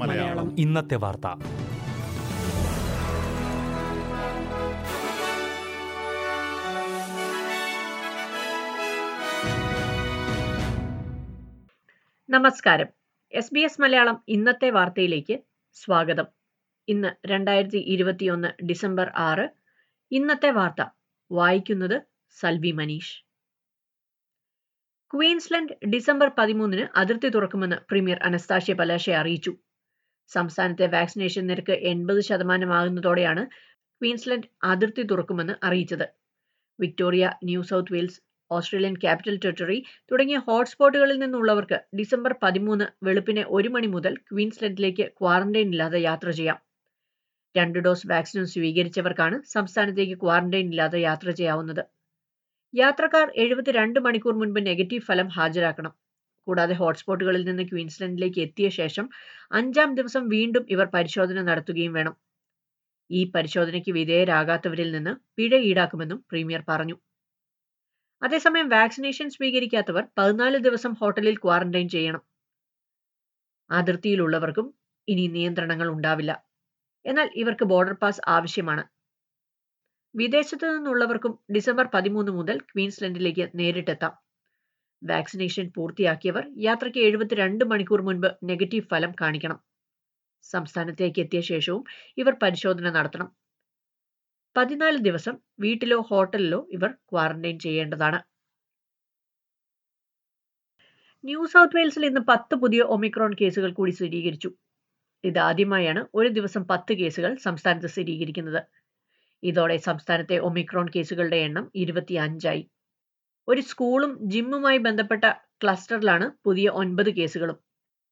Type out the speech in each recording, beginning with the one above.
മലയാളം. ഇന്നത്തെ വാർത്ത. നമസ്കാരം. എസ് ബി എസ് മലയാളം ഇന്നത്തെ വാർത്തയിലേക്ക് സ്വാഗതം. ഇന്ന് രണ്ടായിരത്തി ഇരുപത്തിയൊന്ന് ഡിസംബർ ആറ്. ഇന്നത്തെ വാർത്ത വായിക്കുന്നത് സൽവി മനീഷ്. ക്വീൻസ്ലൻഡ് ഡിസംബർ പതിമൂന്നിന് അതിർത്തി തുറക്കുമെന്ന് പ്രീമിയർ അനസ്താഷ്യ പലാശെ അറിയിച്ചു. സംസ്ഥാനത്തെ വാക്സിനേഷൻ നിരക്ക് എൺപത് ശതമാനമാകുന്നതോടെയാണ് ക്വീൻസ്ലൻഡ് അതിർത്തി തുറക്കുമെന്ന് അറിയിച്ചത്. Victoria New South Wales Australian capital territory തുടങ്ങിയ ഹോട്ട്സ്പോട്ടുകളിൽ നിന്നുള്ളവർക്ക് ഡിസംബർ പതിമൂന്ന് വെളുപ്പിനെ ഒരു മണി മുതൽ ക്വീൻസ്ലൻഡിലേക്ക് ക്വാറന്റൈൻ ഇല്ലാതെ യാത്ര ചെയ്യാം. രണ്ട് ഡോസ് വാക്സിനും സ്വീകരിച്ചവർക്കാണ് സംസ്ഥാനത്തേക്ക് ക്വാറന്റൈൻ ഇല്ലാതെ യാത്ര ചെയ്യാവുന്നത്. യാത്രക്കാർ എഴുപത്തിരണ്ട് മണിക്കൂർ മുൻപ് നെഗറ്റീവ് ഫലം ഹാജരാക്കണം. കൂടാതെ ഹോട്ട്സ്പോട്ടുകളിൽ നിന്ന് ക്വീൻസ്ലൻഡിലേക്ക് എത്തിയ ശേഷം അഞ്ചാം ദിവസം വീണ്ടും ഇവർ പരിശോധന നടത്തുകയും വേണം. ഈ പരിശോധനയ്ക്ക് വിധേയരാകാത്തവരിൽ നിന്ന് പിഴ ഈടാക്കുമെന്നും പ്രീമിയർ പറഞ്ഞു. അതേസമയം വാക്സിനേഷൻ സ്വീകരിക്കാത്തവർ പതിനാല് ദിവസം ഹോട്ടലിൽ ക്വാറന്റൈൻ ചെയ്യണം. അതിർത്തിയിലുള്ളവർക്കും ഇനി നിയന്ത്രണങ്ങൾ ഉണ്ടാവില്ല. എന്നാൽ ഇവർക്ക് ബോർഡർ പാസ് ആവശ്യമാണ്. വിദേശത്തു നിന്നുള്ളവർക്കും ഡിസംബർ പതിമൂന്ന് മുതൽ ക്വീൻസ്ലൻഡിലേക്ക് നേരിട്ടെത്താം. വാക്സിനേഷൻ പൂർത്തിയാക്കിയവർ യാത്രയ്ക്ക് എഴുപത്തിരണ്ട് മണിക്കൂർ മുൻപ് നെഗറ്റീവ് ഫലം കാണിക്കണം. സംസ്ഥാനത്തേക്ക് എത്തിയ ശേഷവും ഇവർ പരിശോധന നടത്തണം. പതിനാല് ദിവസം വീട്ടിലോ ഹോട്ടലിലോ ഇവർ ക്വാറന്റൈൻ ചെയ്യേണ്ടതാണ്. ന്യൂ സൗത്ത് വെയിൽസിൽ ഇന്ന് പത്ത് പുതിയ ഒമിക്രോൺ കേസുകൾ കൂടി സ്ഥിരീകരിച്ചു. ഇതാദ്യമായാണ് ഒരു ദിവസം പത്ത് കേസുകൾ സംസ്ഥാനത്ത് സ്ഥിരീകരിക്കുന്നത്. ഇതോടെ സംസ്ഥാനത്തെ ഒമിക്രോൺ കേസുകളുടെ എണ്ണം ഇരുപത്തിയഞ്ചായി. ഒരു സ്കൂളും ജിമ്മുമായി ബന്ധപ്പെട്ട ക്ലസ്റ്ററിലാണ് പുതിയ ഒൻപത് കേസുകളും.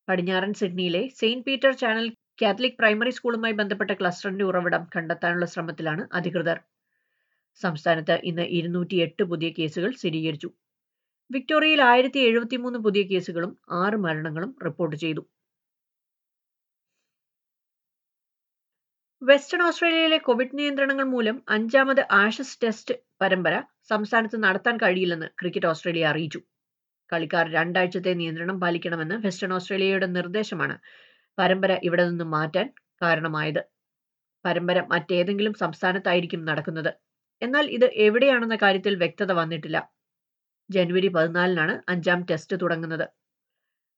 പടിഞ്ഞാറൻ സിഡ്നിയിലെ Saint Peter Chanel Catholic primary സ്കൂളുമായി ബന്ധപ്പെട്ട ക്ലസ്റ്ററിന്റെ ഉറവിടം കണ്ടെത്താനുള്ള ശ്രമത്തിലാണ് അധികൃതർ. സംസ്ഥാനത്ത് ഇന്ന് ഇരുന്നൂറ്റി എട്ട് പുതിയ കേസുകൾ സ്ഥിരീകരിച്ചു. വിക്ടോറിയയിൽ ആയിരത്തി എഴുപത്തിമൂന്ന് പുതിയ കേസുകളും ആറ് മരണങ്ങളും റിപ്പോർട്ട് ചെയ്തു. വെസ്റ്റേൺ ഓസ്ട്രേലിയയിലെ കോവിഡ് നിയന്ത്രണങ്ങൾ മൂലം അഞ്ചാമത് ആഷസ് ടെസ്റ്റ് പരമ്പര സംസ്ഥാനത്ത് നടത്താൻ കഴിയില്ലെന്ന് ക്രിക്കറ്റ് ഓസ്ട്രേലിയ അറിയിച്ചു. കളിക്കാർ രണ്ടാഴ്ചത്തെ നിയന്ത്രണം പാലിക്കണമെന്ന് വെസ്റ്റേൺ ഓസ്ട്രേലിയയുടെ നിർദ്ദേശമാണ് പരമ്പര ഇവിടെ നിന്ന് മാറ്റാൻ കാരണമായത്. പരമ്പര മറ്റേതെങ്കിലും സംസ്ഥാനത്തായിരിക്കും നടക്കുന്നത്. എന്നാൽ ഇത് എവിടെയാണെന്ന കാര്യത്തിൽ വ്യക്തത വന്നിട്ടില്ല. ജനുവരി പതിനാലിനാണ് അഞ്ചാം ടെസ്റ്റ് തുടങ്ങുന്നത്.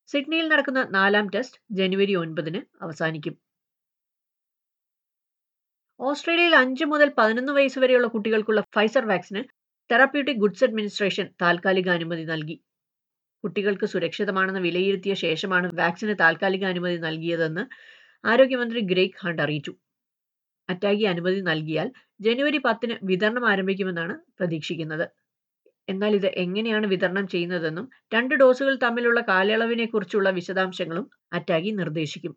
സിഡ്നിയിൽ നടക്കുന്ന നാലാം ടെസ്റ്റ് ജനുവരി ഒൻപതിന് അവസാനിക്കും. ഓസ്ട്രേലിയയിൽ അഞ്ച് മുതൽ പതിനൊന്ന് വയസ്സ് വരെയുള്ള കുട്ടികൾക്കുള്ള ഫൈസർ വാക്സിന് തെറാപ്യൂട്ടിക് ഗുഡ്സ് അഡ്മിനിസ്ട്രേഷൻ താൽക്കാലിക അനുമതി നൽകി. കുട്ടികൾക്ക് സുരക്ഷിതമാണെന്ന് വിലയിരുത്തിയ ശേഷമാണ് വാക്സിന് താൽക്കാലിക അനുമതി നൽകിയതെന്ന് ആരോഗ്യമന്ത്രി ഗ്രേഗ് ഹണ്ട് അറിയിച്ചു. അറ്റാഗി അനുമതി നൽകിയാൽ ജനുവരി പത്തിന് വിതരണം ആരംഭിക്കുമെന്നാണ് പ്രതീക്ഷിക്കുന്നത്. എന്നാൽ ഇത് എങ്ങനെയാണ് വിതരണം ചെയ്യുന്നതെന്നും രണ്ട് ഡോസുകൾ തമ്മിലുള്ള കാലയളവിനെക്കുറിച്ചുള്ള വിശദാംശങ്ങളും അറ്റാഗി നിർദ്ദേശിക്കും.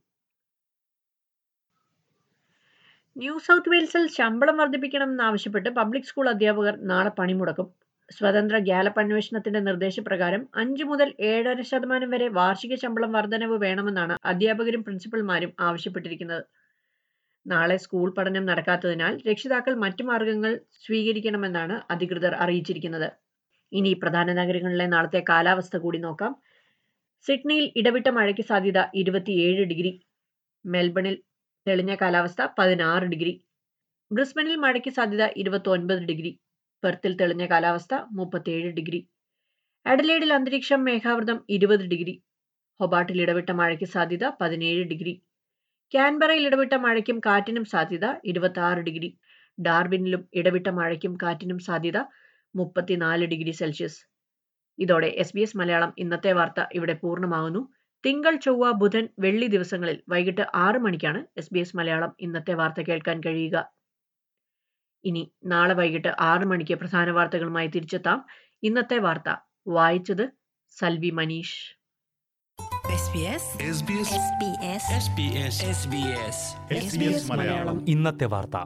ന്യൂ സൗത്ത് വെയിൽസിൽ ശമ്പളം വർദ്ധിപ്പിക്കണമെന്നാവശ്യപ്പെട്ട് പബ്ലിക് സ്കൂൾ അധ്യാപകർ നാളെ പണിമുടക്കും. സ്വതന്ത്ര ഗ്യാലപ്പ് അന്വേഷണത്തിന്റെ നിർദ്ദേശപ്രകാരം അഞ്ചു മുതൽ ഏഴര ശതമാനം വരെ വാർഷിക ശമ്പളം വർധനവ് വേണമെന്നാണ് അധ്യാപകരും പ്രിൻസിപ്പൽമാരും ആവശ്യപ്പെട്ടിരിക്കുന്നത്. നാളെ സ്കൂൾ പഠനം നടക്കാത്തതിനാൽ രക്ഷിതാക്കൾ മറ്റു മാർഗങ്ങൾ സ്വീകരിക്കണമെന്നാണ് അധികൃതർ അറിയിച്ചിരിക്കുന്നത്. ഇനി പ്രധാന നഗരങ്ങളിലെ നാളത്തെ കാലാവസ്ഥ കൂടി നോക്കാം. സിഡ്നിയിൽ ഇടവിട്ട മഴയ്ക്ക് സാധ്യത ഇരുപത്തിയേഴ് ഡിഗ്രി. മെൽബണിൽ തെളിഞ്ഞ കാലാവസ്ഥ പതിനാറ് ഡിഗ്രി. ബ്രിസ്ബനിൽ മഴയ്ക്ക് സാധ്യത ഇരുപത്തി ഒൻപത് ഡിഗ്രി. പെർത്തിൽ തെളിഞ്ഞ കാലാവസ്ഥ മുപ്പത്തിയേഴ് ഡിഗ്രി. അഡലേഡിൽ അന്തരീക്ഷം മേഘാവൃതം ഇരുപത് ഡിഗ്രി. ഹൊബാട്ടിൽ ഇടവിട്ട മഴയ്ക്ക് സാധ്യത പതിനേഴ് ഡിഗ്രി. ക്യാൻബറയിൽ ഇടവിട്ട മഴയ്ക്കും കാറ്റിനും സാധ്യത ഇരുപത്തി ആറ് ഡിഗ്രി. ഡാർബിനിലും ഇടവിട്ട മഴയ്ക്കും കാറ്റിനും സാധ്യത മുപ്പത്തിനാല് ഡിഗ്രി സെൽഷ്യസ്. ഇതോടെ എസ് ബി എസ് മലയാളം ഇന്നത്തെ വാർത്ത ഇവിടെ പൂർണമാകുന്നു. തിങ്കൾ ചൊവ്വ ബുധൻ വെള്ളി ദിവസങ്ങളിൽ വൈകിട്ട് ആറ് മണിക്കാണ് എസ് ബി എസ് മലയാളം ഇന്നത്തെ വാർത്ത കേൾക്കാൻ കഴിയുക. ഇനി നാളെ വൈകിട്ട് ആറ് മണിക്ക് പ്രധാന വാർത്തകളുമായി തിരിച്ചെത്താം. ഇന്നത്തെ വാർത്ത. വായിച്ചത് Salvi Manish. SBS SBS SBS SBS SBS SBS Malayalam. ഇന്നത്തെ വാർത്ത.